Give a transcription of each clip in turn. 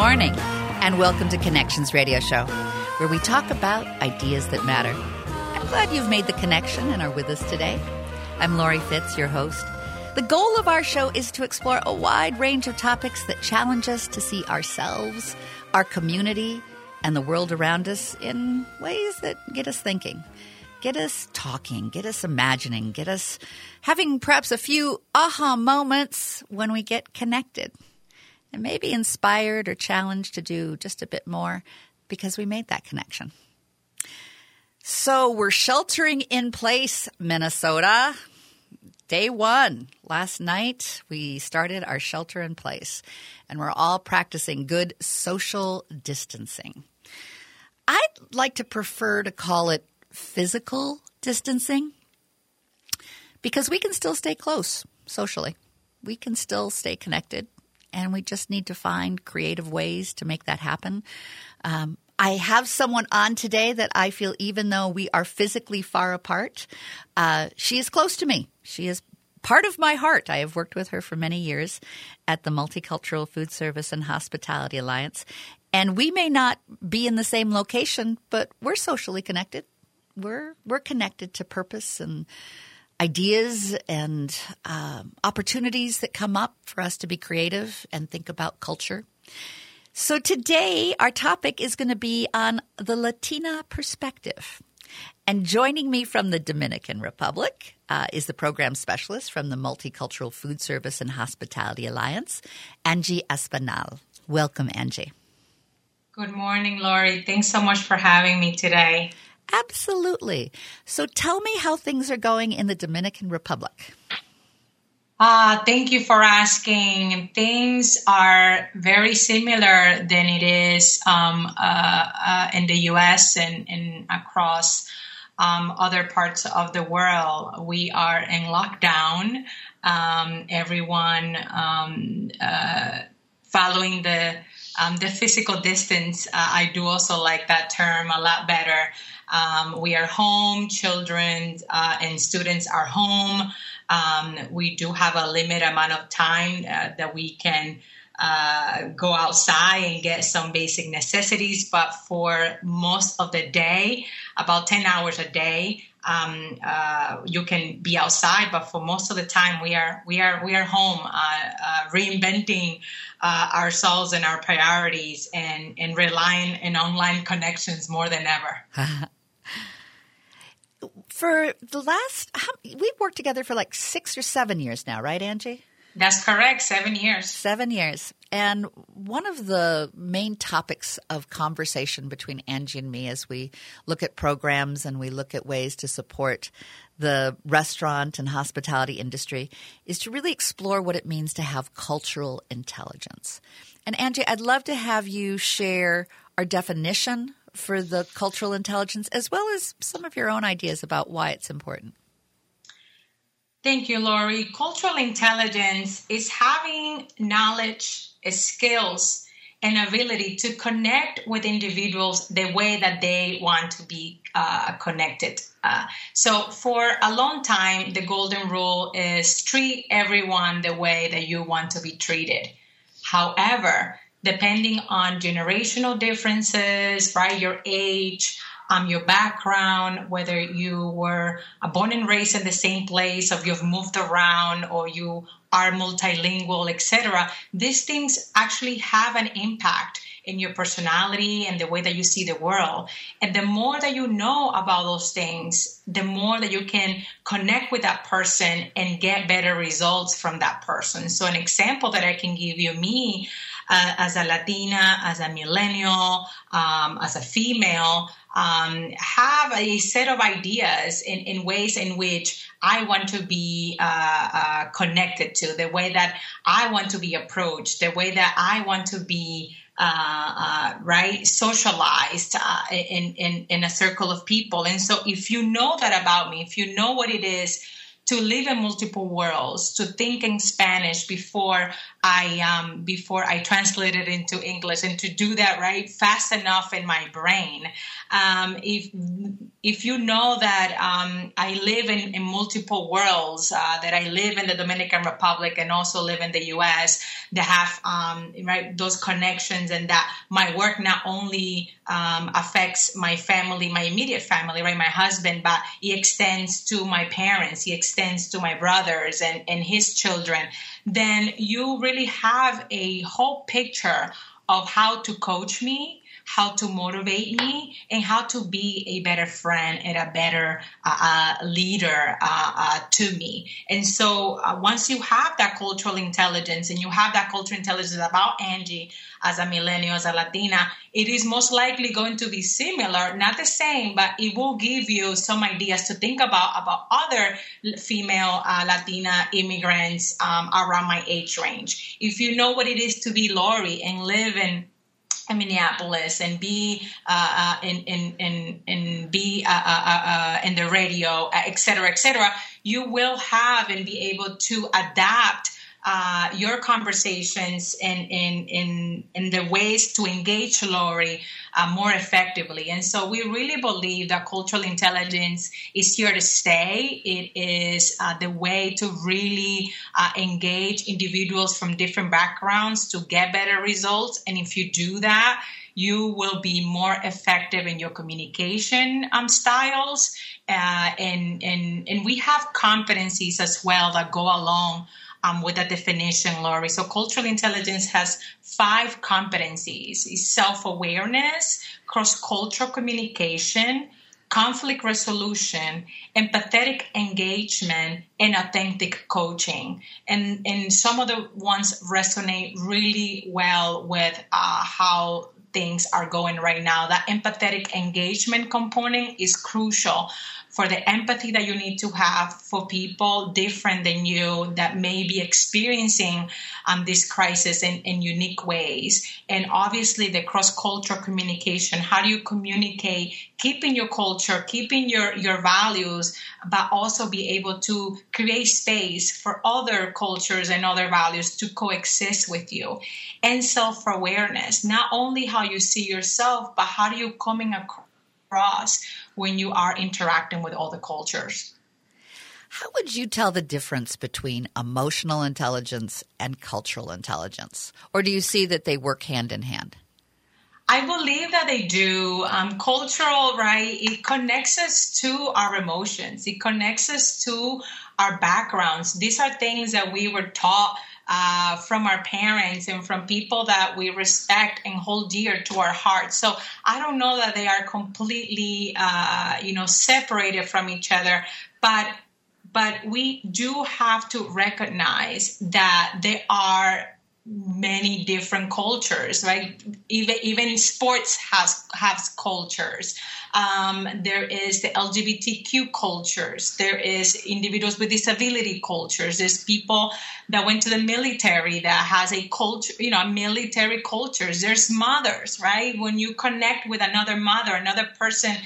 morning, and welcome to Connections Radio Show, where we talk about ideas that matter. I'm glad you've made the connection and are with us today. I'm Laurie Fitz, your host. The goal of our show is to explore a wide range of topics that challenge us to see ourselves, our community, and the world around us in ways that get us thinking, get us talking, get us imagining, get us having perhaps a few aha moments when we get connected and maybe inspired or challenged to do just a bit more because we made that connection. So we're sheltering in place, Minnesota. Day one. Last night, we started our shelter in place, and we're all practicing good social distancing. I'd like to prefer to call it physical distancing because we can still stay close socially. We can still stay connected and we just need to find creative ways to make that happen. Um, I have someone on today that I feel, even though we are physically far apart, uh, she is close to me. She is part of my heart. I have worked with her for many years at the Multicultural Food Service and Hospitality Alliance. And we may not be in the same location, but we're socially connected. We're we're connected to purpose and ideas and um, opportunities that come up for us to be creative and think about culture. So today, our topic is going to be on the Latina perspective. And joining me from the Dominican Republic uh, is the program specialist from the Multicultural Food Service and Hospitality Alliance, Angie Espinal. Welcome, Angie. Good morning, Laurie. Thanks so much for having me today. Absolutely. So tell me how things are going in the Dominican Republic. Uh, thank you for asking. Things are very similar than it is um, uh, uh, in the U.S. and, and across um, other parts of the world. We are in lockdown. Um, everyone um, uh, following the um, the physical distance. Uh, I do also like that term a lot better. Um, we are home, children uh, and students are home. Um, we do have a limited amount of time uh, that we can uh, go outside and get some basic necessities, but for most of the day, about 10 hours a day, um, uh, you can be outside, but for most of the time, we are we are we are home, uh, uh, reinventing uh, ourselves and our priorities, and and relying on online connections more than ever. for the last, how, we've worked together for like six or seven years now, right, Angie? That's correct. Seven years. Seven years. And one of the main topics of conversation between Angie and me as we look at programs and we look at ways to support the restaurant and hospitality industry is to really explore what it means to have cultural intelligence. And Angie, I'd love to have you share our definition for the cultural intelligence as well as some of your own ideas about why it's important. Thank you, Laurie. Cultural intelligence is having knowledge, skills, and ability to connect with individuals the way that they want to be uh, connected. Uh, so, for a long time, the golden rule is treat everyone the way that you want to be treated. However, depending on generational differences, right, your age, um, your background, whether you were born and raised in the same place, or you've moved around, or you are multilingual, etc. These things actually have an impact in your personality and the way that you see the world. And the more that you know about those things, the more that you can connect with that person and get better results from that person. So, an example that I can give you me uh, as a Latina, as a millennial, um, as a female, um, have a set of ideas in, in, ways in which I want to be uh, uh, connected to, the way that I want to be approached, the way that I want to be. Uh, uh right, socialized uh, in, in in a circle of people, and so if you know that about me, if you know what it is to live in multiple worlds, to think in Spanish before I um, before I translate it into English, and to do that right fast enough in my brain. Um, if if you know that um, I live in, in multiple worlds, uh, that I live in the Dominican Republic and also live in the U.S., that have um, right those connections, and that my work not only um, affects my family, my immediate family, right, my husband, but it extends to my parents, it extends to my brothers and and his children. Then you really have a whole picture of how to coach me how to motivate me and how to be a better friend and a better uh, uh, leader uh, uh to me. And so uh, once you have that cultural intelligence and you have that cultural intelligence about Angie as a millennial, as a Latina, it is most likely going to be similar, not the same, but it will give you some ideas to think about about other female Latina immigrants um, around my age range. If you know what it is to be Lori and live in in Minneapolis and be uh, uh, in, in, in, in be uh, uh, uh, uh in the radio, et cetera, et cetera, you will have and be able to adapt your conversations and in, in, in the ways to engage Lori uh, more effectively. And so we really believe that cultural intelligence is here to stay. It is uh, the way to really uh, engage individuals from different backgrounds to get better results. And if you do that, you will be more effective in your communication um, styles. Uh, and, and, and we have competencies as well that go along um, with that definition, Lori. So cultural intelligence has five competencies: self-awareness, cross-cultural communication, conflict resolution, empathetic engagement, and authentic coaching. And, and some of the ones resonate really well with uh, how things are going right now. That empathetic engagement component is crucial for the empathy that you need to have for people different than you that may be experiencing um, this crisis in, in unique ways. And obviously, the cross cultural communication how do you communicate, keeping your culture, keeping your, your values, but also be able to create space for other cultures and other values to coexist with you. And self awareness, not only how you see yourself, but how do you coming across when you are interacting with all the cultures. How would you tell the difference between emotional intelligence and cultural intelligence? Or do you see that they work hand in hand? I believe that they do. Um, cultural, right? It connects us to our emotions, it connects us to our backgrounds. These are things that we were taught uh, from our parents and from people that we respect and hold dear to our hearts. So I don't know that they are completely, uh, you know, separated from each other, but but we do have to recognize that there are many different cultures right even even sports has has cultures um, there is the lgbtq cultures. There is individuals with disability cultures. There's people that went to the military that has a culture you know military cultures there's mothers right? When you connect with another mother another person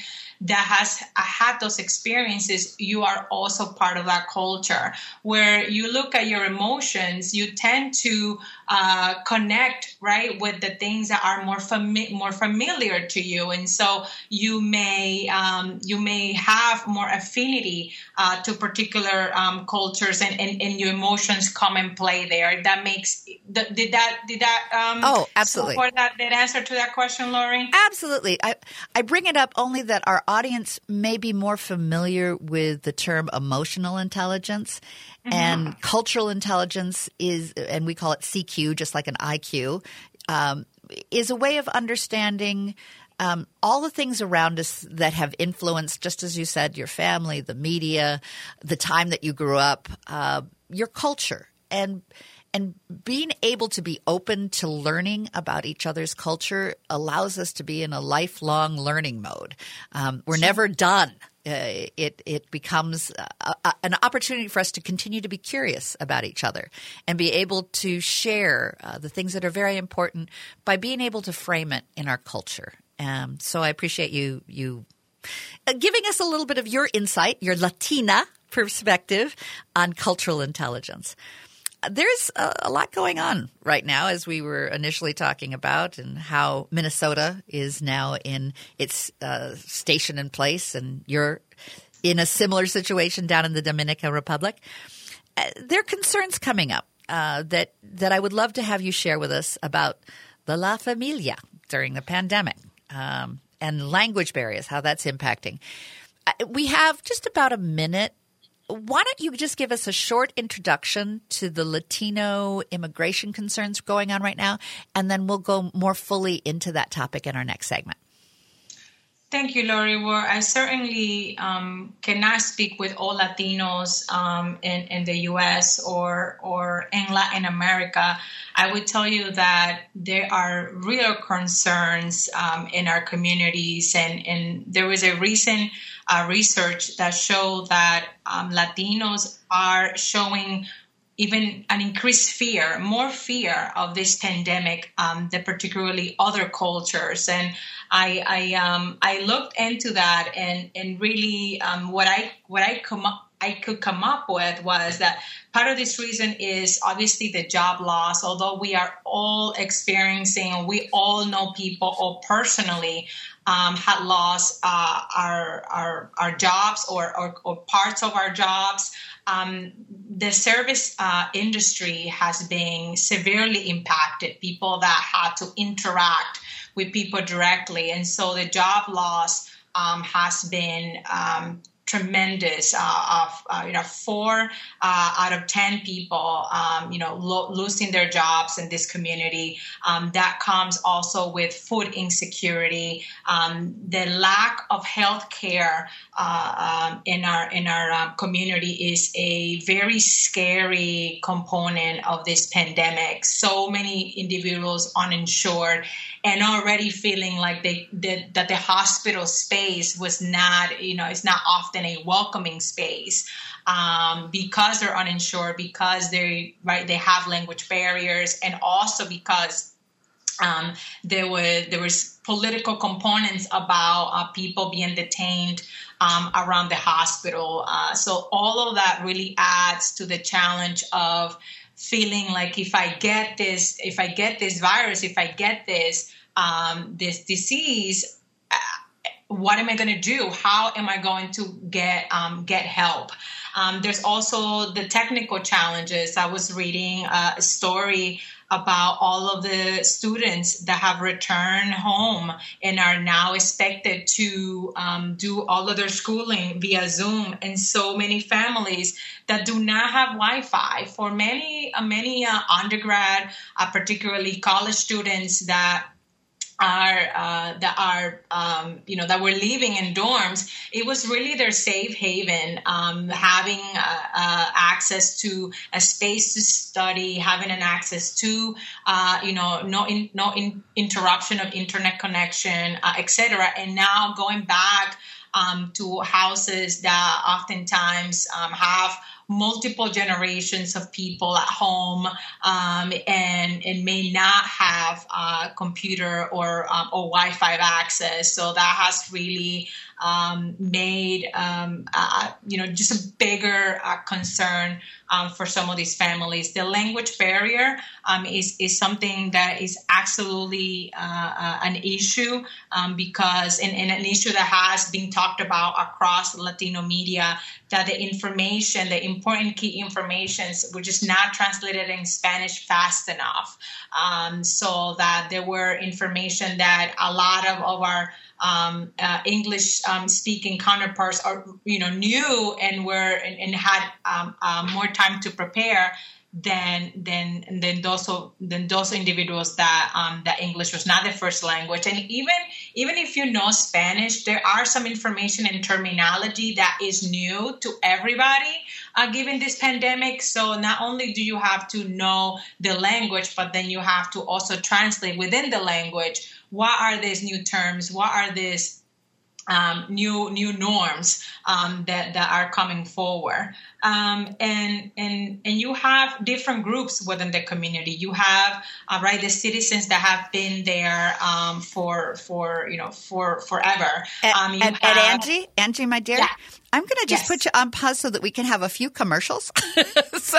that has had those experiences, you are also part of that culture. Where you look at your emotions, you tend to uh, connect right with the things that are more fami- more familiar to you, and so you may um, you may have more affinity uh, to particular um, cultures, and, and, and, your emotions come and play there. That makes did that did that um, oh absolutely support that, that answer to that question, Lori? Absolutely. I I bring it up only that our audience may be more familiar with the term emotional intelligence mm-hmm. and cultural intelligence is, and we call it CQ, just like an IQ, um, is a way of understanding um, all the things around us that have influenced, just as you said, your family, the media, the time that you grew up, uh, your culture, and and being able to be open to learning about each other's culture allows us to be in a lifelong learning mode. Um, we're never done. Uh, it it becomes a, a, an opportunity for us to continue to be curious about each other and be able to share uh, the things that are very important by being able to frame it in our culture. Um, so I appreciate you you uh, giving us a little bit of your insight, your Latina perspective on cultural intelligence. There's a, a, lot going on right now, as we were initially talking about, and how Minnesota is now in its uh, station in place, and you're in a similar situation down in the Dominican Republic. Uh, there are concerns coming up uh, that that I would love to have you share with us about the La Familia during the pandemic um, and language barriers, how that's impacting. Uh, we have just about a minute. Why don't you just give us a short introduction to the Latino immigration concerns going on right now, and then we'll go more fully into that topic in our next segment. Thank you, Lori. Well, I certainly um, cannot speak with all Latinos um, in, in the U.S. or or in Latin America. I would tell you that there are real concerns um, in our communities, and, and there was a recent uh, research that showed that um, Latinos are showing even an increased fear, more fear of this pandemic um, than particularly other cultures. And I I, um, I looked into that, and and really um, what I what I come up I could come up with was that part of this reason is obviously the job loss. Although we are all experiencing, we all know people or personally um, had lost uh, our, our our jobs or, or, or parts of our jobs. Um, the service uh, industry has been severely impacted. People that had to interact with people directly, and so the job loss um, has been um, tremendous. Uh, of uh, you know, four uh, out of ten people, um, you know, lo- losing their jobs in this community. Um, that comes also with food insecurity, um, the lack of health care uh, um, in our in our um, community is a very scary component of this pandemic. So many individuals uninsured and already feeling like they, they that the hospital space was not you know it's not often a welcoming space um, because they're uninsured because they right they have language barriers and also because um, there were there was political components about uh, people being detained um, around the hospital. Uh, so all of that really adds to the challenge of feeling like if I get this, if I get this virus, if I get this um, this disease, uh, what am I going to do? How am I going to get um, get help? Um, there's also the technical challenges. I was reading a story about all of the students that have returned home and are now expected to um, do all of their schooling via Zoom, and so many families that do not have Wi-Fi. For many, uh, many uh, undergrad, uh, particularly college students that are uh, that are um, you know that were living in dorms it was really their safe haven um, having uh, uh, access to a space to study having an access to uh, you know no in, no in, interruption of internet connection uh, etc and now going back um, to houses that oftentimes um, have multiple generations of people at home um, and, and may not have a computer or, um, or Wi-Fi access. So that has really um, made um, uh, you know just a bigger uh, concern um, for some of these families. The language barrier um, is is something that is absolutely uh, uh an issue um, because and, and, an issue that has been talked about across Latino media that the information, the important key informations, were just not translated in Spanish fast enough, um, so that there were information that a lot of, of our um, uh, English um, speaking counterparts are you know knew and were and, and had um, uh, more time to prepare than than than those than those individuals that um, that English was not their first language. And even even if you know Spanish, there are some information and terminology that is new to everybody uh, given this pandemic. So not only do you have to know the language, but then you have to also translate within the language what are these new terms, what are these um, new new norms um, that that are coming forward, um, and and and you have different groups within the community. You have uh, right the citizens that have been there um, for for you know for forever. Um, and, and, Angie, Angie, my dear, yeah. I'm going to just yes. put you on pause so that we can have a few commercials. so,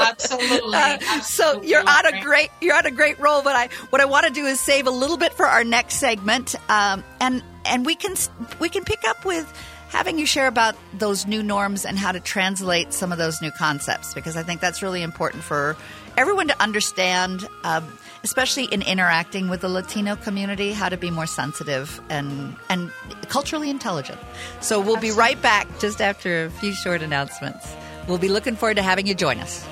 absolutely, uh, absolutely. So you're on a great you're on a great roll. But I what I want to do is save a little bit for our next segment, um, and and we can we can pick up with having you share about those new norms and how to translate some of those new concepts because I think that's really important for everyone to understand. Um, especially in interacting with the Latino community, how to be more sensitive and and culturally intelligent. So we'll Absolutely. be right back just after a few short announcements. We'll be looking forward to having you join us.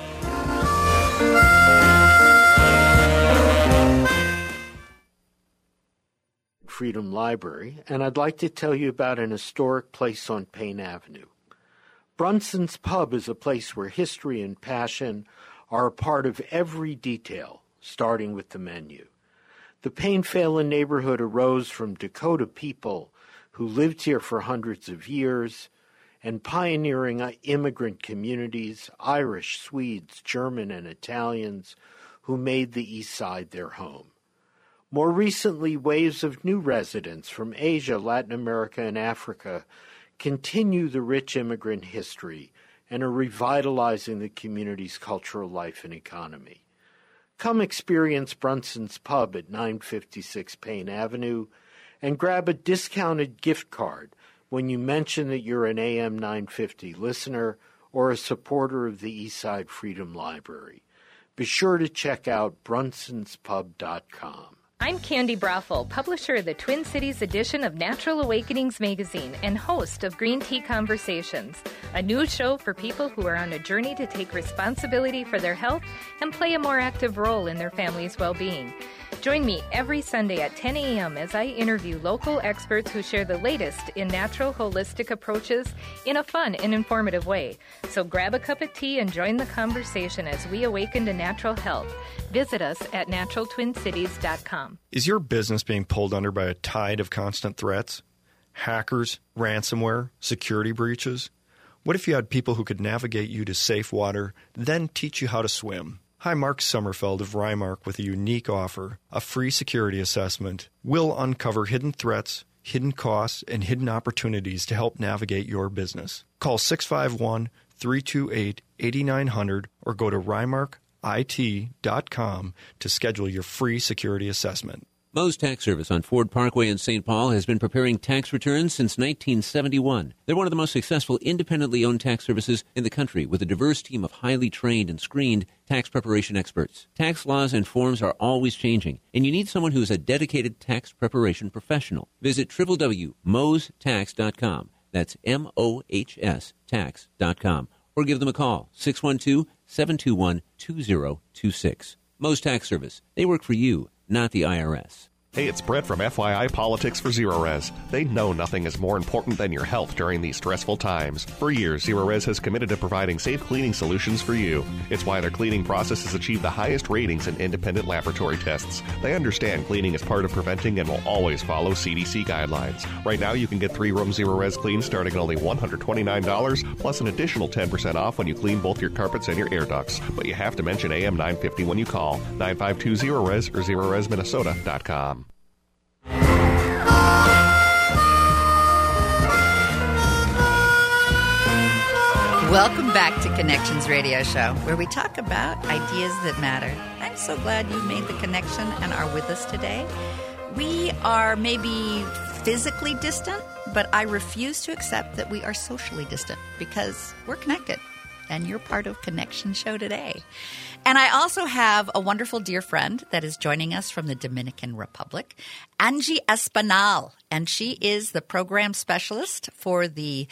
Freedom Library, and I'd like to tell you about an historic place on Payne Avenue. Brunson's Pub is a place where history and passion are a part of every detail starting with the menu. The Payne Phalen neighborhood arose from Dakota people who lived here for hundreds of years and pioneering immigrant communities, Irish, Swedes, German, and Italians, who made the East Side their home. More recently, waves of new residents from Asia, Latin America, and Africa continue the rich immigrant history and are revitalizing the community's cultural life and economy. Come experience Brunson's Pub at 956 Payne Avenue and grab a discounted gift card when you mention that you're an AM 950 listener or a supporter of the Eastside Freedom Library. Be sure to check out brunsonspub.com. I'm Candy Broffel, publisher of the Twin Cities edition of Natural Awakenings magazine and host of Green Tea Conversations, a new show for people who are on a journey to take responsibility for their health and play a more active role in their family's well being. Join me every Sunday at 10 a.m. as I interview local experts who share the latest in natural holistic approaches in a fun and informative way. So grab a cup of tea and join the conversation as we awaken to natural health. Visit us at naturaltwincities.com. Is your business being pulled under by a tide of constant threats? Hackers, ransomware, security breaches? What if you had people who could navigate you to safe water, then teach you how to swim? Hi, Mark Sommerfeld of Rymark with a unique offer. A free security assessment will uncover hidden threats, hidden costs, and hidden opportunities to help navigate your business. Call 651 328 8900 or go to rymarkit.com to schedule your free security assessment. Moe's Tax Service on Ford Parkway in St. Paul has been preparing tax returns since 1971. They're one of the most successful independently owned tax services in the country with a diverse team of highly trained and screened tax preparation experts. Tax laws and forms are always changing, and you need someone who is a dedicated tax preparation professional. Visit www.mohstax.com. That's M O H S tax.com. Or give them a call, 612 721 2026. Moe's Tax Service. They work for you not the IRS. Hey, it's Brett from FYI Politics for Zerorez. They know nothing is more important than your health during these stressful times. For years, Zerorez has committed to providing safe cleaning solutions for you. It's why their cleaning process has achieved the highest ratings in independent laboratory tests. They understand cleaning is part of preventing and will always follow CDC guidelines. Right now, you can get three room Zerorez clean starting at only $129, plus an additional 10% off when you clean both your carpets and your air ducts. But you have to mention AM 950 when you call 952 Zerorez or ZerorezMinnesota.com. Welcome back to Connections Radio Show, where we talk about ideas that matter. I'm so glad you made the connection and are with us today. We are maybe physically distant, but I refuse to accept that we are socially distant because we're connected and you're part of Connection Show today. And I also have a wonderful dear friend that is joining us from the Dominican Republic, Angie Espinal, and she is the program specialist for the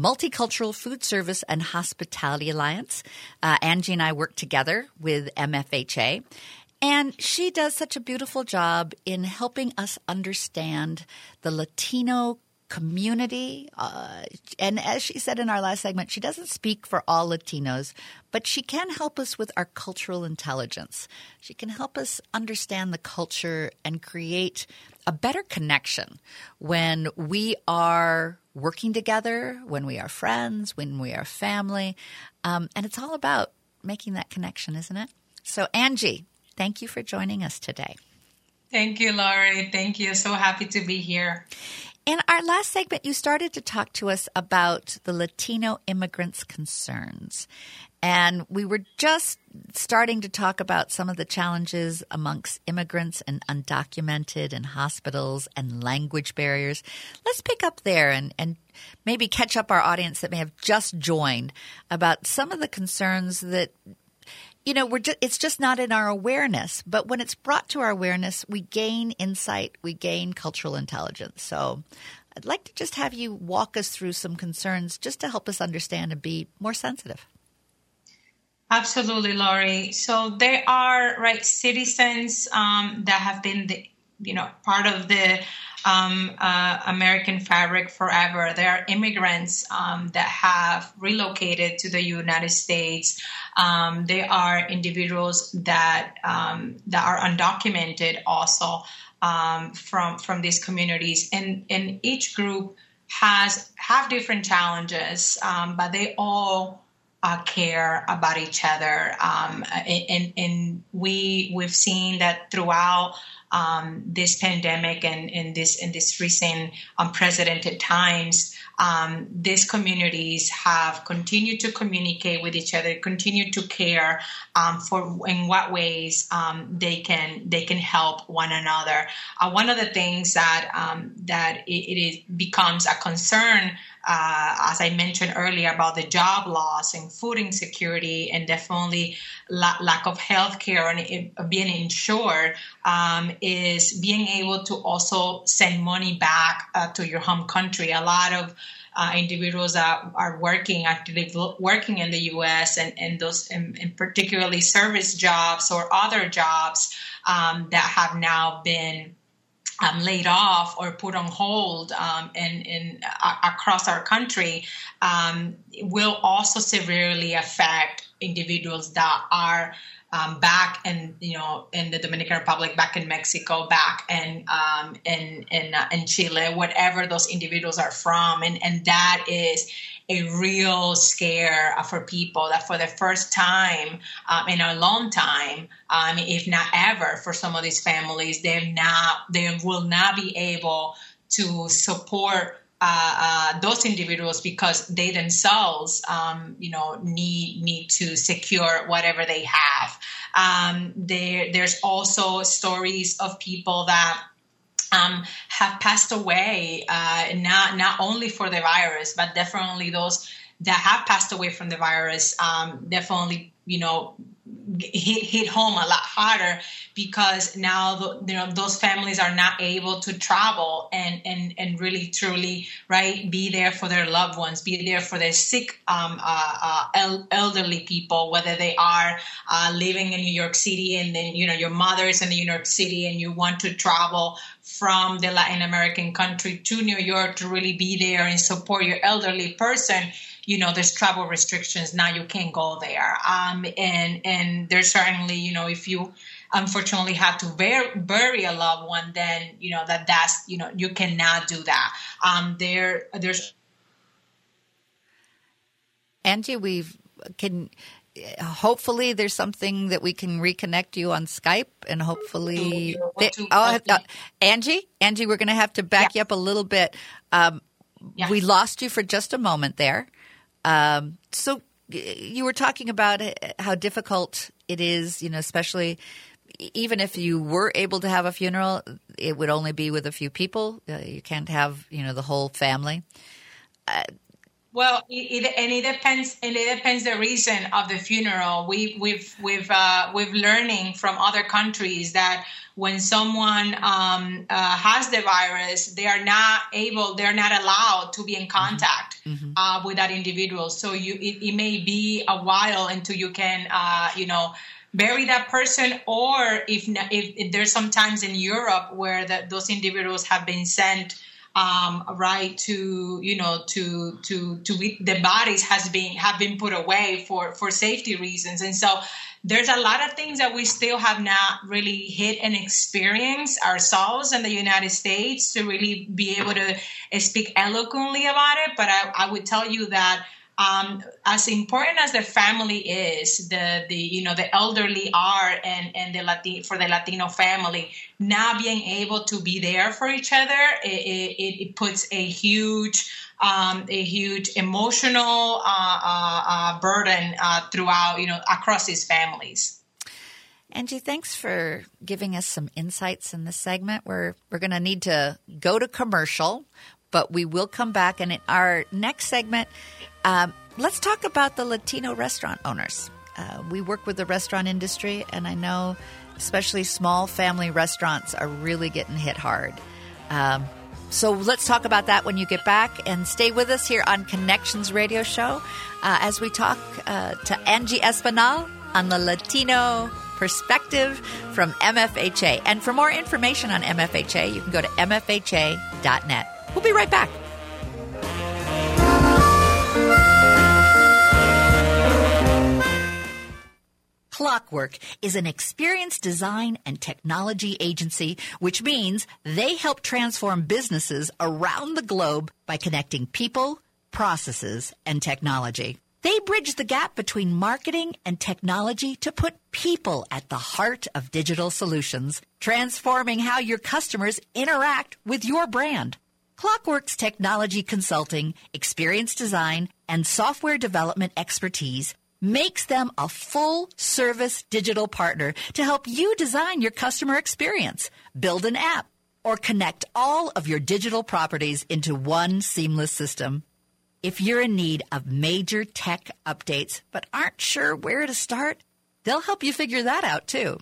Multicultural Food Service and Hospitality Alliance. Uh, Angie and I work together with MFHA. And she does such a beautiful job in helping us understand the Latino community. Uh, and as she said in our last segment, she doesn't speak for all Latinos, but she can help us with our cultural intelligence. She can help us understand the culture and create a better connection when we are working together, when we are friends, when we are family. Um, and it's all about making that connection, isn't it? So, Angie, thank you for joining us today. Thank you, Laurie. Thank you. So happy to be here. In our last segment, you started to talk to us about the Latino immigrants' concerns. And we were just starting to talk about some of the challenges amongst immigrants and undocumented in hospitals and language barriers. Let's pick up there and, and maybe catch up our audience that may have just joined about some of the concerns that you know, we're just, it's just not in our awareness. But when it's brought to our awareness, we gain insight, we gain cultural intelligence. So I'd like to just have you walk us through some concerns just to help us understand and be more sensitive. Absolutely, Laurie. So there are right citizens um, that have been the you know part of the um, uh, American fabric forever. There are immigrants um, that have relocated to the United States. Um, there are individuals that um, that are undocumented also um, from from these communities, and and each group has have different challenges, um, but they all uh, care about each other. And, and we we've seen that throughout um, this pandemic and in this in this recent unprecedented times, um, these communities have continued to communicate with each other, continue to care um, for in what ways um, they can they can help one another. Uh, one of the things that um, that it, it is, becomes a concern uh, as I mentioned earlier, about the job loss and food insecurity, and definitely la- lack of health care and being insured, um, is being able to also send money back uh, to your home country. A lot of uh, individuals that are working actively working in the U.S. and, and those and, and particularly service jobs or other jobs um, that have now been um, laid off or put on hold um, in, in uh, across our country um, will also severely affect individuals that are um, back in you know in the Dominican Republic, back in Mexico, back in um, in in, uh, in Chile, whatever those individuals are from, and and that is a real scare uh, for people that for the first time um, in a long time, um, if not ever, for some of these families, they're not, they will not be able to support uh, uh, those individuals because they themselves, um, you know, need need to secure whatever they have. Um, there, there's also stories of people that um, have passed away, uh, not not only for the virus, but definitely those that have passed away from the virus. Um, definitely, you know, hit hit home a lot harder because now the, you know those families are not able to travel and and and really truly right be there for their loved ones be there for their sick um, uh, uh, elderly people whether they are uh, living in New York City and then you know your mother is in New York City and you want to travel from the Latin American country to New York to really be there and support your elderly person you know there's travel restrictions now you can't go there. Um, and and there's certainly you know if you unfortunately have to bear, bury a loved one then you know that that's you know you cannot do that. Um, there there's Angie we've can hopefully there's something that we can reconnect you on Skype and hopefully they, oh, uh, Angie Angie we're going to have to back yeah. you up a little bit. Um, yeah. we lost you for just a moment there um, so you were talking about how difficult it is, you know, especially even if you were able to have a funeral, it would only be with a few people. Uh, you can't have, you know, the whole family. Uh, well, it, it, and it depends, and it depends the reason of the funeral. We, we've we've uh, we've learning from other countries that when someone um, uh, has the virus, they are not able, they're not allowed to be in contact mm-hmm. uh, with that individual. So you, it, it, may be a while until you can, uh, you know, bury that person, or if, if, if there's sometimes in Europe where the, those individuals have been sent um, right to you know to to to the bodies has been have been put away for for safety reasons and so there's a lot of things that we still have not really hit and experienced ourselves in the United States to really be able to speak eloquently about it. But I, I would tell you that um, as important as the family is, the the you know the elderly are, and and the Latin for the Latino family, now being able to be there for each other, it, it, it puts a huge um, a huge emotional uh, uh, uh, burden uh, throughout you know across these families. Angie, thanks for giving us some insights in this segment. We're we're going to need to go to commercial, but we will come back. And in our next segment, um, let's talk about the Latino restaurant owners. Uh, we work with the restaurant industry, and I know especially small family restaurants are really getting hit hard. Um, so let's talk about that when you get back and stay with us here on Connections Radio Show uh, as we talk uh, to Angie Espinal on the Latino perspective from MFHA. And for more information on MFHA, you can go to MFHA.net. We'll be right back. Clockwork is an experience design and technology agency, which means they help transform businesses around the globe by connecting people, processes, and technology. They bridge the gap between marketing and technology to put people at the heart of digital solutions, transforming how your customers interact with your brand. Clockwork's technology consulting, experience design, and software development expertise makes them a full service digital partner to help you design your customer experience, build an app, or connect all of your digital properties into one seamless system. If you're in need of major tech updates but aren't sure where to start, they'll help you figure that out too.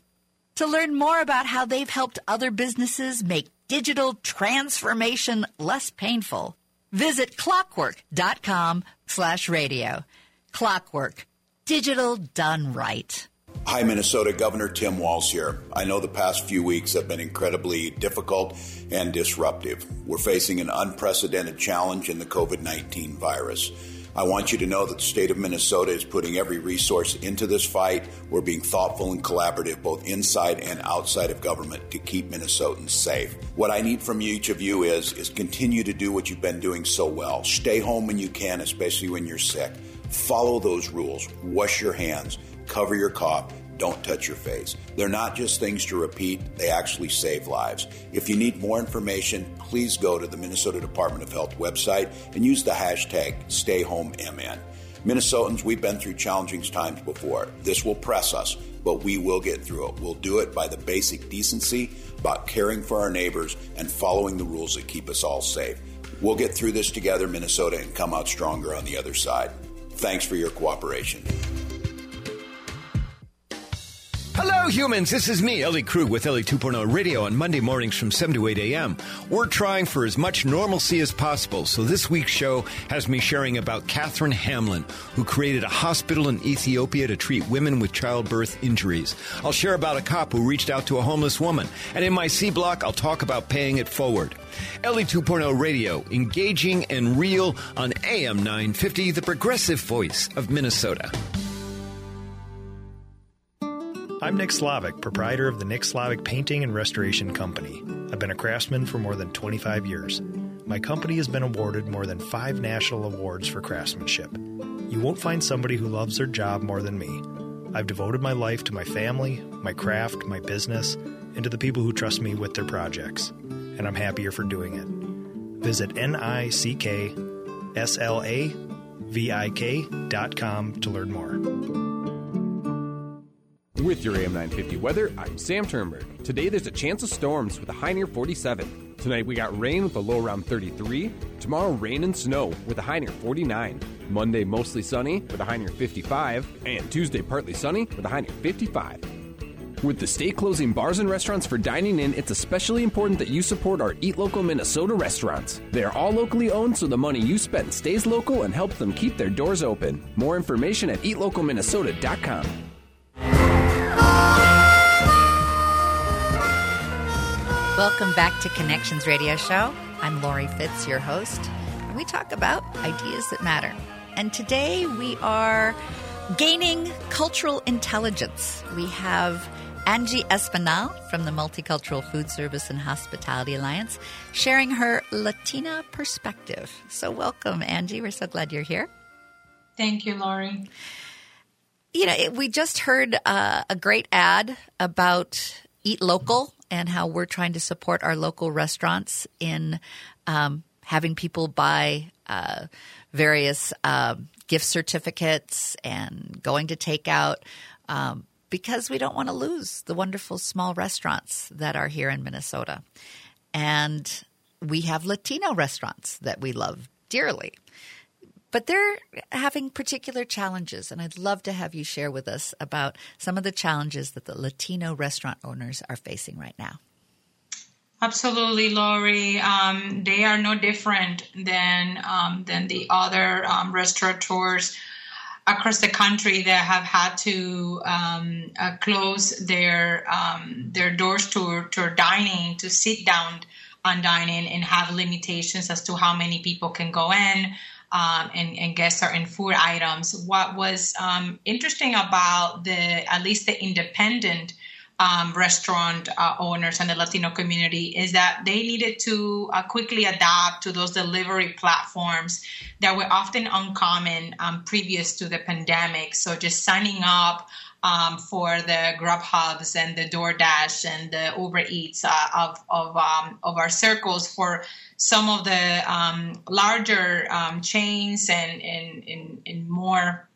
To learn more about how they've helped other businesses make digital transformation less painful, visit clockwork.com slash radio. Clockwork Digital done right. Hi, Minnesota. Governor Tim Walz here. I know the past few weeks have been incredibly difficult and disruptive. We're facing an unprecedented challenge in the COVID 19 virus. I want you to know that the state of Minnesota is putting every resource into this fight. We're being thoughtful and collaborative both inside and outside of government to keep Minnesotans safe. What I need from each of you is, is continue to do what you've been doing so well. Stay home when you can, especially when you're sick. Follow those rules. Wash your hands, cover your cough, don't touch your face. They're not just things to repeat, they actually save lives. If you need more information, please go to the Minnesota Department of Health website and use the hashtag StayHomeMN. Minnesotans, we've been through challenging times before. This will press us, but we will get through it. We'll do it by the basic decency about caring for our neighbors and following the rules that keep us all safe. We'll get through this together, Minnesota, and come out stronger on the other side. Thanks for your cooperation. Hello, humans. This is me, Ellie Krug, with Ellie 2.0 Radio on Monday mornings from 7 to 8 a.m. We're trying for as much normalcy as possible, so this week's show has me sharing about Catherine Hamlin, who created a hospital in Ethiopia to treat women with childbirth injuries. I'll share about a cop who reached out to a homeless woman, and in my C block, I'll talk about paying it forward. Ellie 2.0 Radio, engaging and real on AM 950, the progressive voice of Minnesota. I'm Nick Slavik, proprietor of the Nick Slavik Painting and Restoration Company. I've been a craftsman for more than 25 years. My company has been awarded more than five national awards for craftsmanship. You won't find somebody who loves their job more than me. I've devoted my life to my family, my craft, my business, and to the people who trust me with their projects, and I'm happier for doing it. Visit N-I-C-K-S-L-A-V-I-K.com to learn more. With your AM 950 weather, I'm Sam Turnberg. Today there's a chance of storms with a high near 47. Tonight we got rain with a low around 33. Tomorrow rain and snow with a high near 49. Monday mostly sunny with a high near 55. And Tuesday partly sunny with a high near 55. With the state closing bars and restaurants for dining in, it's especially important that you support our Eat Local Minnesota restaurants. They are all locally owned, so the money you spend stays local and helps them keep their doors open. More information at eatlocalminnesota.com. Welcome back to Connections Radio Show. I'm Lori Fitz, your host, and we talk about ideas that matter. And today we are gaining cultural intelligence. We have Angie Espinal from the Multicultural Food Service and Hospitality Alliance sharing her Latina perspective. So, welcome, Angie. We're so glad you're here. Thank you, Lori. You know, we just heard uh, a great ad about Eat Local and how we're trying to support our local restaurants in um, having people buy uh, various uh, gift certificates and going to takeout um, because we don't want to lose the wonderful small restaurants that are here in Minnesota. And we have Latino restaurants that we love dearly. But they're having particular challenges, and I'd love to have you share with us about some of the challenges that the Latino restaurant owners are facing right now. Absolutely, Lori. Um, they are no different than um, than the other um, restaurateurs across the country that have had to um, uh, close their um, their doors to to dining, to sit down on dining, and have limitations as to how many people can go in. Um, and, and get certain food items. What was interesting about the at least the independent um, restaurant uh, owners and the Latino community is that they needed to uh, quickly adapt to those delivery platforms that were often uncommon um, previous to the pandemic. So just signing up um, for the Grubhubs and the DoorDash and the Uber Eats uh, of of um, of our circles for some of the um, larger um, chains and in in more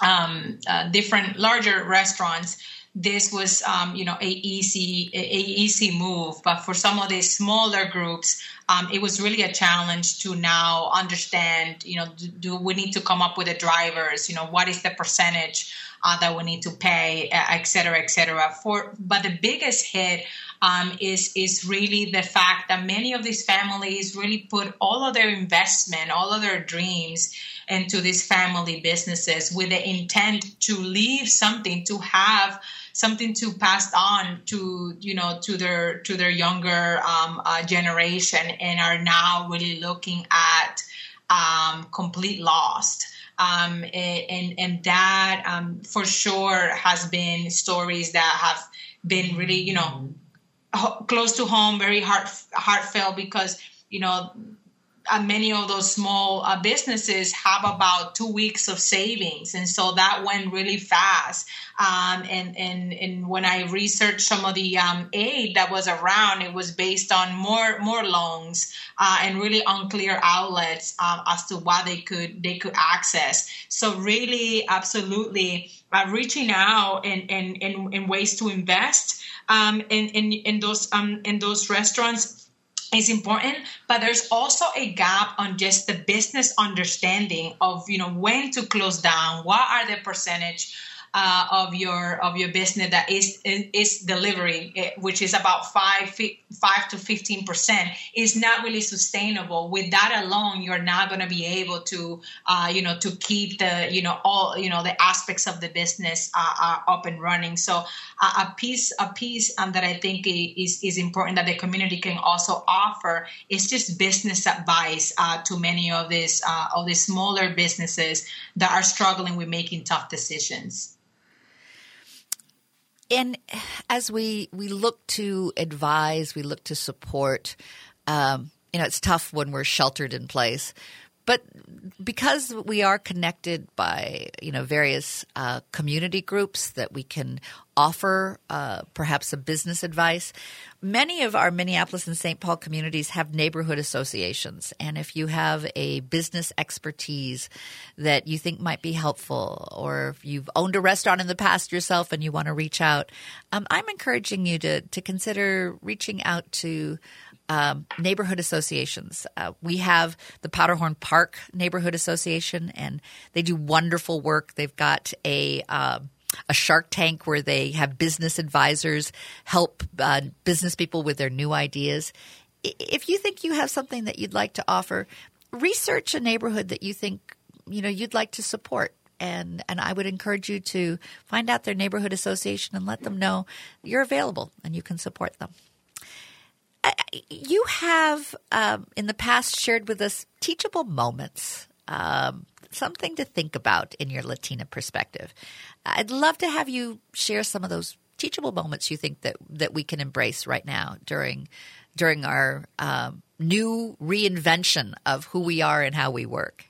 um, uh, different larger restaurants. This was um, you know a easy a, easy move but for some of these smaller groups it was really a challenge to now understand you know do, do, we need to come up with the drivers? You know what is the percentage uh, that we need to pay et cetera et cetera. For but the biggest hit um, is is really the fact that many of these families really put all of their investment all of their dreams into these family businesses with the intent to leave something to have something to pass on to you know to their to their younger um, uh, generation and are now really looking at um, complete lost um, and and that um, for sure has been stories that have been really you know close to home very heart heartfelt because you know uh, many of those small uh, businesses have about two weeks of savings, and so that went really fast. Um, and and and when I researched some of the um, aid that was around, it was based on more more loans uh, and really unclear outlets um, as to what they could they could access. So really, absolutely, uh, reaching out and and in ways to invest um, in, in in those um, in those restaurants is important but there's also a gap on just the business understanding of you know when to close down what are the percentage uh, of your of your business that is is delivery, eh, which is about five five to fifteen percent, is not really sustainable. With that alone, you're not going to be able to uh, you know to keep the you know all you know the aspects of the business uh, uh up and running. So uh, a piece a piece um, that I think is is important that the community can also offer is just business advice uh, to many of these of these smaller businesses that are struggling with making tough decisions and as we we look to advise, we look to support. Um, you know, it's tough when we're sheltered in place, but because we are connected by you know various uh, community groups that we can offer uh, perhaps some business advice many of our minneapolis and st paul communities have neighborhood associations and if you have a business expertise that you think might be helpful or if you've owned a restaurant in the past yourself and you want to reach out um, i'm encouraging you to, to consider reaching out to um, neighborhood associations. Uh, we have the Powderhorn Park Neighborhood Association, and they do wonderful work. They've got a uh, a Shark Tank where they have business advisors help uh, business people with their new ideas. If you think you have something that you'd like to offer, research a neighborhood that you think you know you'd like to support and and I would encourage you to find out their neighborhood association and let them know you're available and you can support them. you have um, in the past shared with us teachable moments, um, something to think about in your Latina perspective. I'd love to have you share some of those teachable moments you think that that we can embrace right now during during our um, new reinvention of who we are and how we work.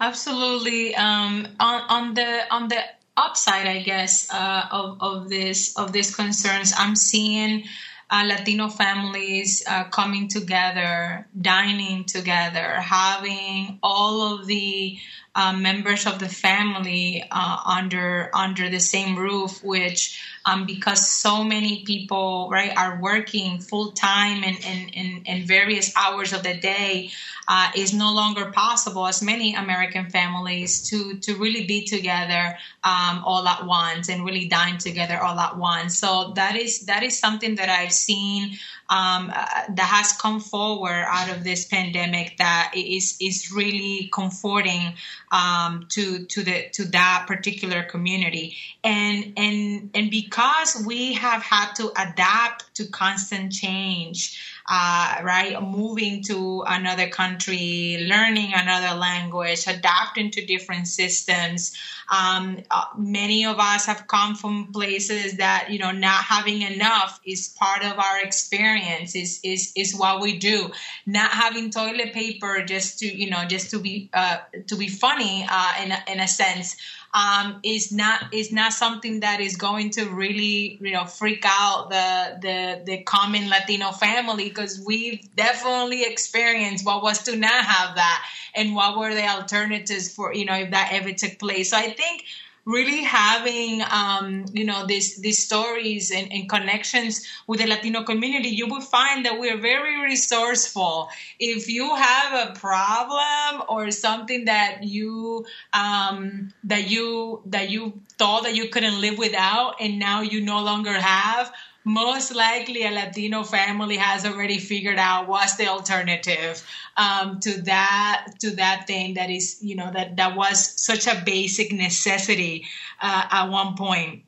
Absolutely. Um, on, on the on the upside, I guess, uh, of of this of these concerns, I'm seeing uh, Latino families uh, coming together, dining together, having all of the uh, members of the family uh, under under the same roof, which um, because so many people right are working full time and in, in, various hours of the day uh, is no longer possible as many American families to to really be together um, all at once and really dine together all at once. So that is that is something that I've seen um, uh, that has come forward out of this pandemic that is is really comforting um, to to the to that particular community. And and and because we have had to adapt to constant change uh, right? Moving to another country, learning another language, adapting to different systems. Um, uh, many of us have come from places that you know not having enough is part of our experience. Is is is what we do. Not having toilet paper just to you know just to be uh, to be funny uh, in in a sense um, is not is not something that is going to really you know freak out the the the common Latino family because we've definitely experienced what was to not have that and what were the alternatives for you know if that ever took place. So I think really having um, you know these these stories and, and, connections with the Latino community, you will find that we're very resourceful. If you have a problem or something that you um, that you that you thought that you couldn't live without, and now you no longer have most likely a Latino family has already figured out what's the alternative um, to that to that thing that is you know that that was such a basic necessity uh, at one point.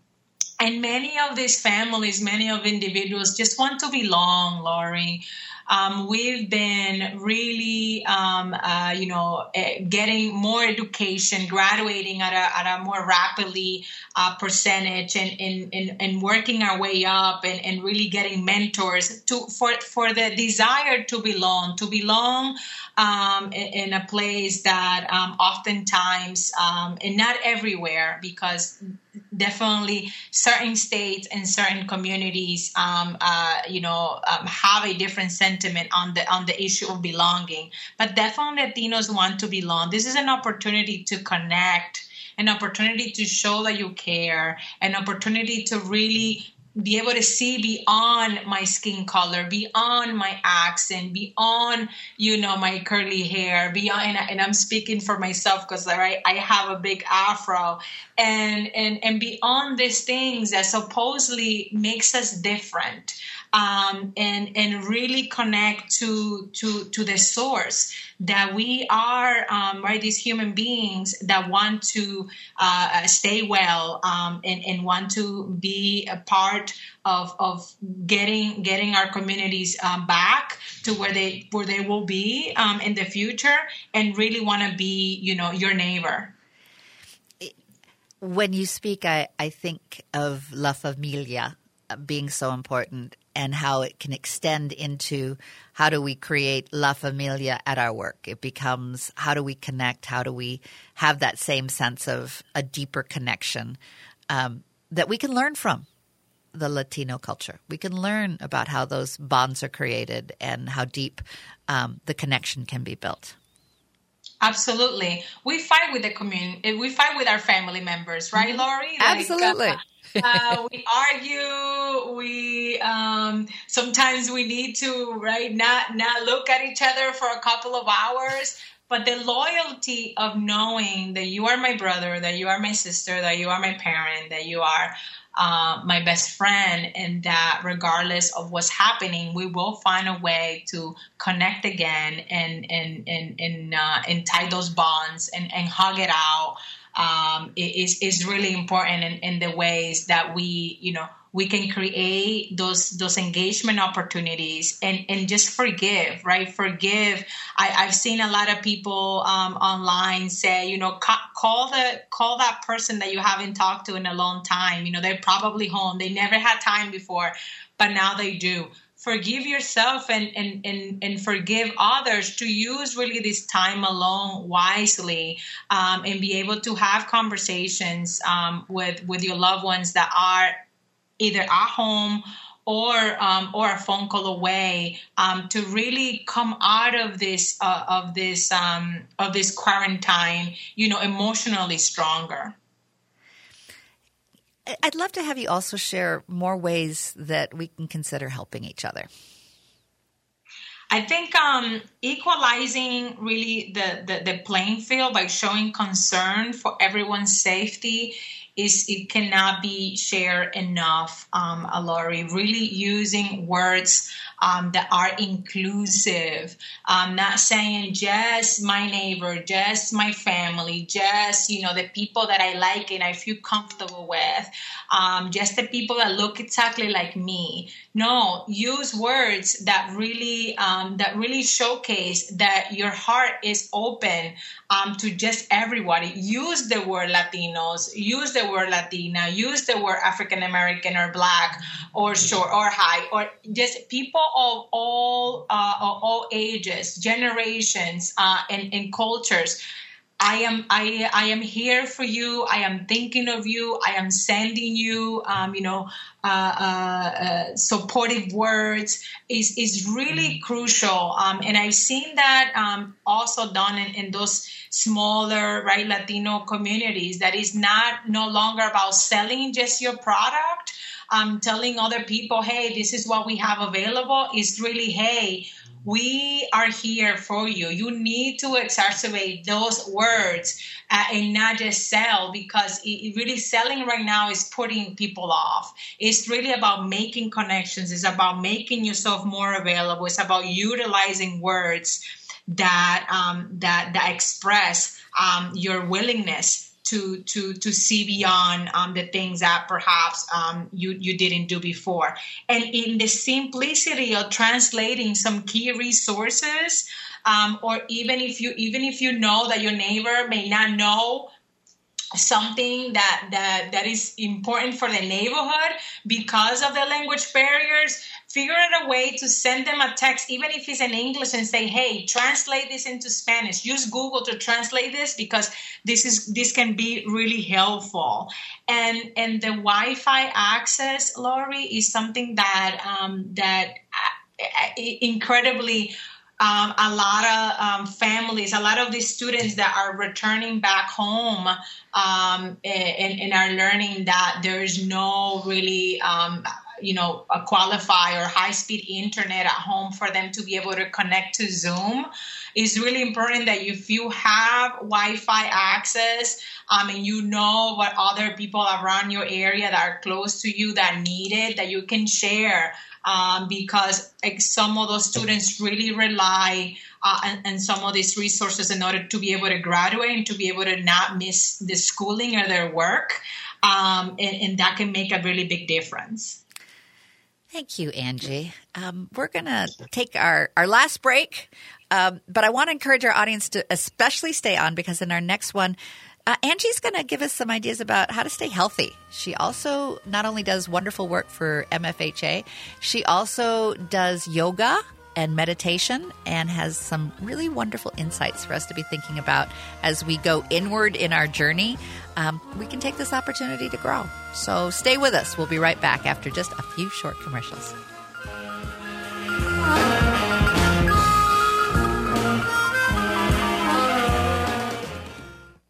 And many of these families, many of individuals just want to belong, Lori. Um, we've been really, um, uh, you know, uh, getting more education, graduating at a, at a more rapidly uh, percentage, and, and, and, and, working our way up, and, and really getting mentors to for for the desire to belong, to belong um, in, a place that um, oftentimes, um, and not everywhere, because definitely certain states and certain communities, um, uh, you know, have a different sentiment on the on the issue of belonging. But definitely, Latinos want to belong. This is an opportunity to connect an opportunity to show that you care, an opportunity to really be able to see beyond my skin color, beyond my accent, beyond you know my curly hair, beyond and, I'm speaking for myself because right, I have a big afro, and and and beyond these things that supposedly makes us different um, and and really connect to to to the source that we are um, right these human beings that want to uh, stay well um, and and want to be a part of of getting getting our communities um, back to where they where they will be um, in the future and really want to be you know your neighbor. When you speak, I, I think of La Familia being so important and how it can extend into how do we create La Familia at our work. It becomes how do we connect? How do we have that same sense of a deeper connection um, that we can learn from the Latino culture? We can learn about how those bonds are created and how deep um, the connection can be built. Absolutely. We fight with the community. We fight with our family members, right, mm-hmm. Lori? Like, Absolutely. Uh, uh, we argue. We um, sometimes we need to right not not look at each other for a couple of hours. But the loyalty of knowing that you are my brother, that you are my sister, that you are my parent, that you are uh, my best friend, and that regardless of what's happening, we will find a way to connect again and and and and, uh, and tie those bonds and, and hug it out um, is is really important in, in the ways that we you know we can create those those engagement opportunities and and just forgive right? Forgive. I, have seen a lot of people um, online say you know ca- call the call that person that you haven't talked to in a long time. You know they're probably home. They never had time before but now they do forgive yourself and, and, and, and forgive others to use really this time alone wisely um, and be able to have conversations um, with with your loved ones that are either at home or um, or a phone call away um, to really come out of this uh, of this um, of this quarantine, you know, emotionally stronger. I'd love to have you also share more ways that we can consider helping each other. I think um, equalizing really the, the, the, playing field by showing concern for everyone's safety is it cannot be shared enough, um, Alori. Really using words um, that are inclusive, um, not saying just my neighbor, just my family, just you know the people that I like and I feel comfortable with, um, just the people that look exactly like me. No, use words that really um, that really showcase that your heart is open um, to just everybody. Use the word Latinos, use the word Latina, use the word African American or Black or short or high or just people of all uh, all ages, generations, uh, and, and cultures. I am I I am here for you. I am thinking of you. I am sending you, um, you know, uh, uh, uh, supportive words is is really crucial. Um, and I've seen that um, also done in, in those smaller right Latino communities. That is not no longer about selling just your product, um, telling other people, hey, this is what we have available, is really, hey, we are here for you. You need to exacerbate those words uh, and not just sell because it, really selling right now is putting people off. It's really about making connections. It's about making yourself more available. It's about utilizing words that um, that that express um, your willingness to to to see beyond um, the things that perhaps um, you you didn't do before. And in the simplicity of translating some key resources um, or even if you even if you know that your neighbor may not know something that that that is important for the neighborhood because of the language barriers figure out a way to send them a text even if it's in english and say hey translate this into spanish. Use google to translate this because this is this can be really helpful. And and the wi-fi access lori is something that um, that uh, incredibly um, a lot of um, families, a lot of these students that are returning back home um, and, and, are learning that there's no really, um, you know, a qualify or high speed internet at home for them to be able to connect to Zoom. It's really important that if you have Wi Fi access, um, and you know what other people around your area that are close to you that need it, that you can share um, because like, some of those students really rely uh, on, some of these resources in order to be able to graduate and to be able to not miss the schooling or their work. Um, and, and, that can make a really big difference. Thank you, Angie. Um, we're going to take our, our last break, um, but I want to encourage our audience to especially stay on because in our next one, uh, Angie's going to give us some ideas about how to stay healthy. She also not only does wonderful work for MFHA, she also does yoga and meditation and has some really wonderful insights for us to be thinking about as we go inward in our journey. Um, we can take this opportunity to grow. So stay with us. We'll be right back after just a few short commercials.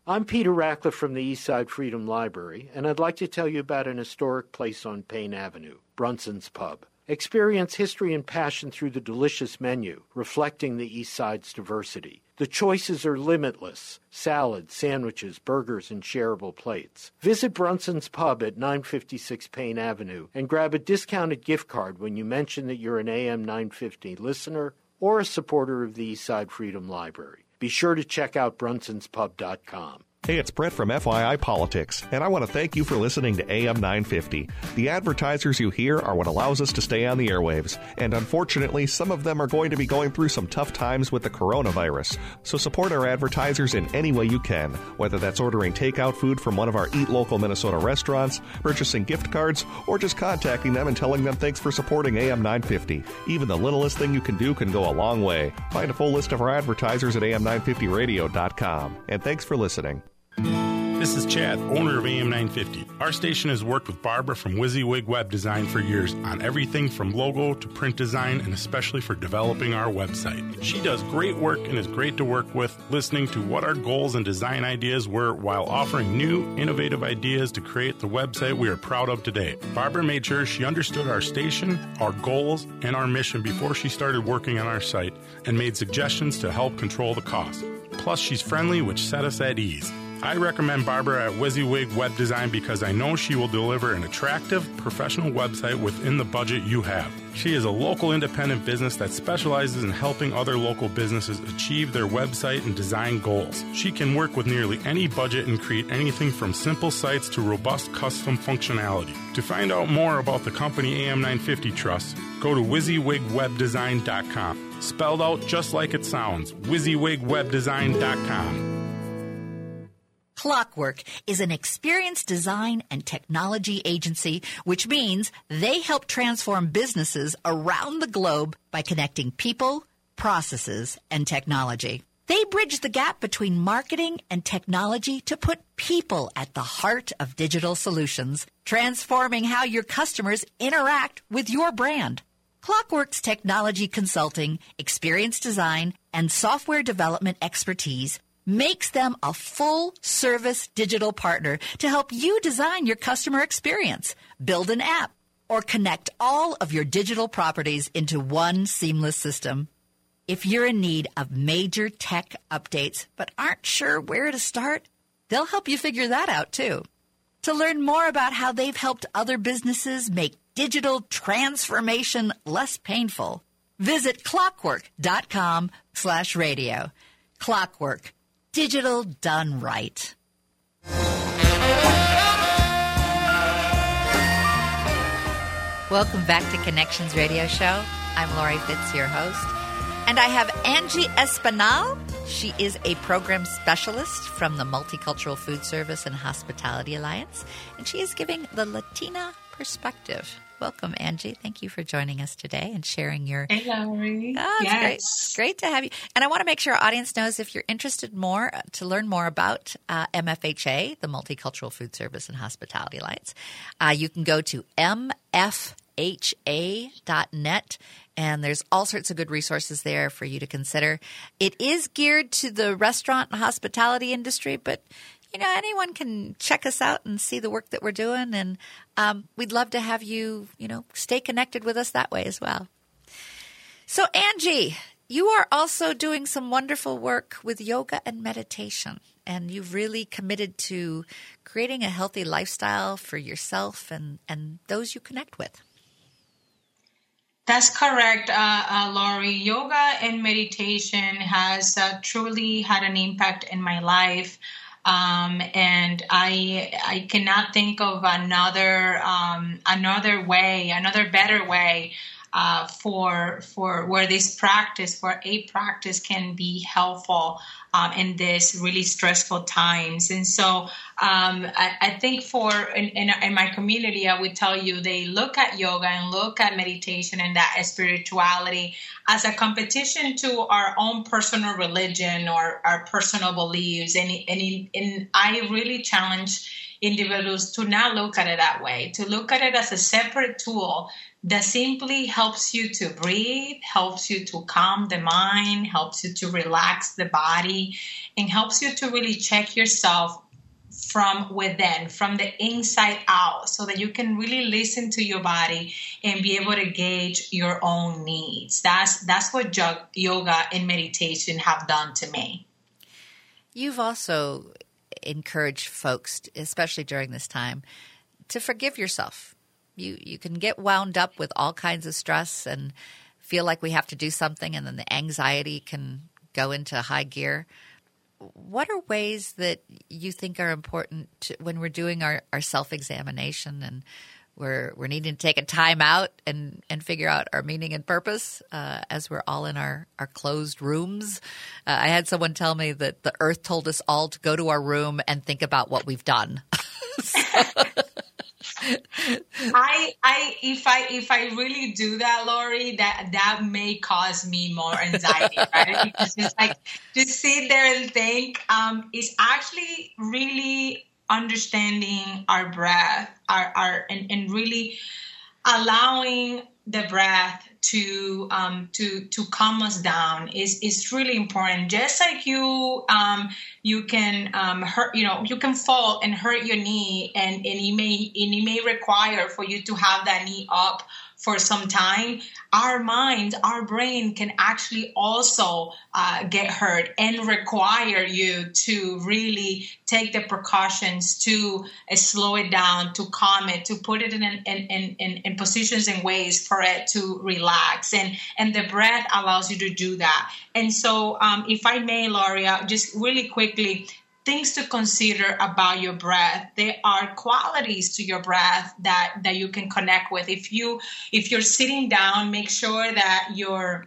I'm Peter Rachleff from the Eastside Freedom Library, and I'd like to tell you about an historic place on Payne Avenue, Brunson's Pub. Experience history and passion through the delicious menu, reflecting the East Side's diversity. The choices are limitless salads, sandwiches, burgers, and shareable plates. Visit Brunson's Pub at 956 Payne Avenue and grab a discounted gift card when you mention that you're an AM 950 listener or a supporter of the Eastside Freedom Library. Be sure to check out brunsonspub.com. Hey, it's Brett from FYI Politics, and I want to thank you for listening to AM 950. The advertisers you hear are what allows us to stay on the airwaves, and unfortunately, some of them are going to be going through some tough times with the coronavirus. So support our advertisers in any way you can, whether that's ordering takeout food from one of our Eat Local Minnesota restaurants, purchasing gift cards, or just contacting them and telling them thanks for supporting AM 950. Even the littlest thing you can do can go a long way. Find a full list of our advertisers at am950radio.com. And thanks for listening. This is Chad, owner of AM 950. Our station has worked with Barbara from WYSIWYG Web Design for years on everything from logo to print design and especially for developing our website. She does great work and is great to work with, listening to what our goals and design ideas were while offering new, innovative ideas to create the website we are proud of today. Barbara made sure she understood our station, our goals, and our mission before she started working on our site and made suggestions to help control the cost. Plus, she's friendly, which set us at ease. I recommend Barbara at WYSIWYG Web Design because I know she will deliver an attractive, professional website within the budget you have. She is a local independent business that specializes in helping other local businesses achieve their website and design goals. She can work with nearly any budget and create anything from simple sites to robust custom functionality. To find out more about the company AM950 Trust, go to WYSIWYGWebDesign.com. Spelled out just like it sounds, WYSIWYGWebDesign.com. Clockwork is an experienced design and technology agency, which means they help transform businesses around the globe by connecting people, processes, and technology. They bridge the gap between marketing and technology to put people at the heart of digital solutions, transforming how your customers interact with your brand. Clockwork's technology consulting, experience design, and software development expertise makes them a full service digital partner to help you design your customer experience, build an app, or connect all of your digital properties into one seamless system. If you're in need of major tech updates but aren't sure where to start, they'll help you figure that out too. To learn more about how they've helped other businesses make digital transformation less painful, visit clockwork.com slash radio. Clockwork digital done right. Welcome back to Connections Radio Show. I'm Lori Fitz, your host. And I have Angie Espinal. She is a program specialist from the Multicultural Food Service and Hospitality Alliance, and she is giving the Latina perspective Welcome, Angie. Thank you for joining us today and sharing your. Hey, Lori. Oh, yes. great. It's great to have you. And I want to make sure our audience knows if you're interested more uh, to learn more about uh, MFHA, the Multicultural Food Service and Hospitality Alliance, uh, you can go to mfha.net and there's all sorts of good resources there for you to consider. It is geared to the restaurant and hospitality industry, but you know, anyone can check us out and see the work that we're doing. And um, we'd love to have you, you know, stay connected with us that way as well. So, Angie, you are also doing some wonderful work with yoga and meditation. And you've really committed to creating a healthy lifestyle for yourself and, and those you connect with. That's correct, uh, uh, Lori. Yoga and meditation has uh, truly had an impact in my life. Um, and I I cannot think of another um, another way, another better way uh, for for where this practice, for a practice, can be helpful um, in this really stressful times. And so um, I, I, think for in, in, in, my community, I would tell you they look at yoga and look at meditation and that spirituality as a competition to our own personal religion or our personal beliefs. And, and, and I really challenge individuals to not look at it that way, to look at it as a separate tool that simply helps you to breathe, helps you to calm the mind, helps you to relax the body, and helps you to really check yourself from within, from the inside out, so that you can really listen to your body and be able to gauge your own needs. That's that's what yoga and meditation have done to me. You've also encouraged folks, especially during this time, to forgive yourself. You you can get wound up with all kinds of stress and feel like we have to do something and then the anxiety can go into high gear. What are ways that you think are important to, when we're doing our, our self examination and we're we're needing to take a time out and and figure out our meaning and purpose uh, as we're all in our our closed rooms. Uh, I had someone tell me that the Earth told us all to go to our room and think about what we've done. I, I, if I, if I really do that, Lori, that that may cause me more anxiety, right? Because it's like to sit there and think. Um, it's actually really understanding our breath, our, our and, and really allowing the breath to um, to to calm us down is is really important. Just like you um, you can um, hurt you know you can fall and hurt your knee, and and it may and it may require for you to have that knee up for some time, our mind, our brain can actually also uh, get hurt and require you to really take the precautions to uh, slow it down, to calm it, to put it in, in, in, in, positions and ways for it to relax. And, and the breath allows you to do that. And so, um, if I may, Loria, just really quickly, things to consider about your breath there are qualities to your breath that that you can connect with if you if you're sitting down make sure that your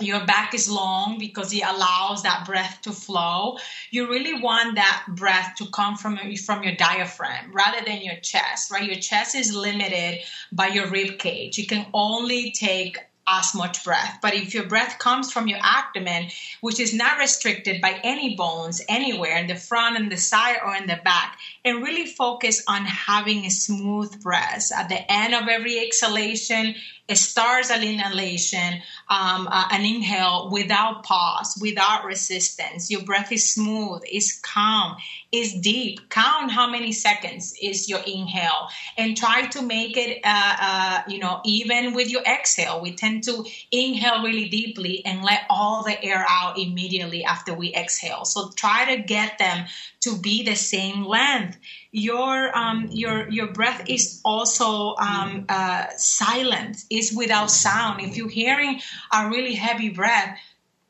your back is long because it allows that breath to flow. You really want that breath to come from from your diaphragm rather than your chest, right? Your chest is limited by your rib cage. You can only take as much breath. But if your breath comes from your abdomen, which is not restricted by any bones anywhere in the front and the side or in the back, and really focus on having a smooth breath. At the end of every exhalation, it starts an inhalation, um, uh, an inhale without pause, without resistance. Your breath is smooth, is calm, is deep. Count how many seconds is your inhale, and try to make it, uh, uh, you know, even with your exhale. We tend to inhale really deeply and let all the air out immediately after we exhale. So try to get them to be the same length. Your um, your your breath is also um, uh, silent, is without sound. If you're hearing a really heavy breath,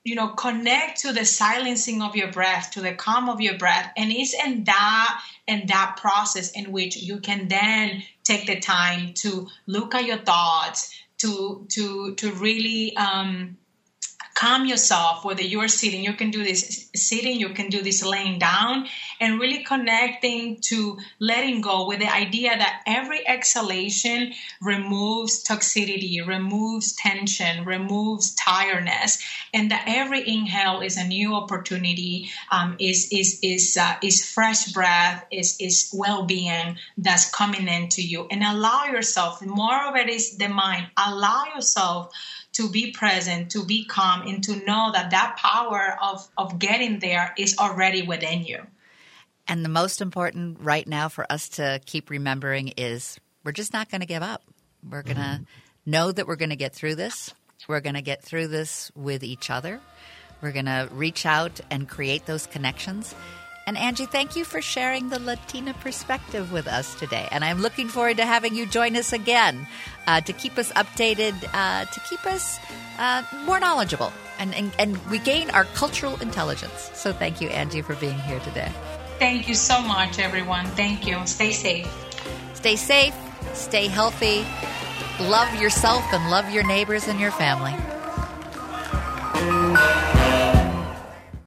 you know, connect to the silencing of your breath, to the calm of your breath, and it's in that in that process in which you can then take the time to look at your thoughts, to to to really um, calm yourself whether you're sitting. You can do this sitting you can do this laying down and really connecting to letting go with the idea that every exhalation removes toxicity removes tension removes tiredness and that every inhale is a new opportunity um, is is is uh, is fresh breath is is well-being that's coming into you. And allow yourself more of it is the mind allow yourself to be present, to be calm, and to know that that power of, of getting there is already within you. And the most important right now for us to keep remembering is we're just not going to give up. We're going to mm-hmm. know that we're going to get through this. We're going to get through this with each other. We're going to reach out and create those connections. And Angie, thank you for sharing the Latina perspective with us today. And I'm looking forward to having you join us again uh, to keep us updated, uh, to keep us uh, more knowledgeable, and, and, and regain our cultural intelligence. So thank you, Angie, for being here today. Thank you so much, everyone. Thank you. Stay safe. Stay safe, stay healthy, love yourself, and love your neighbors and your family.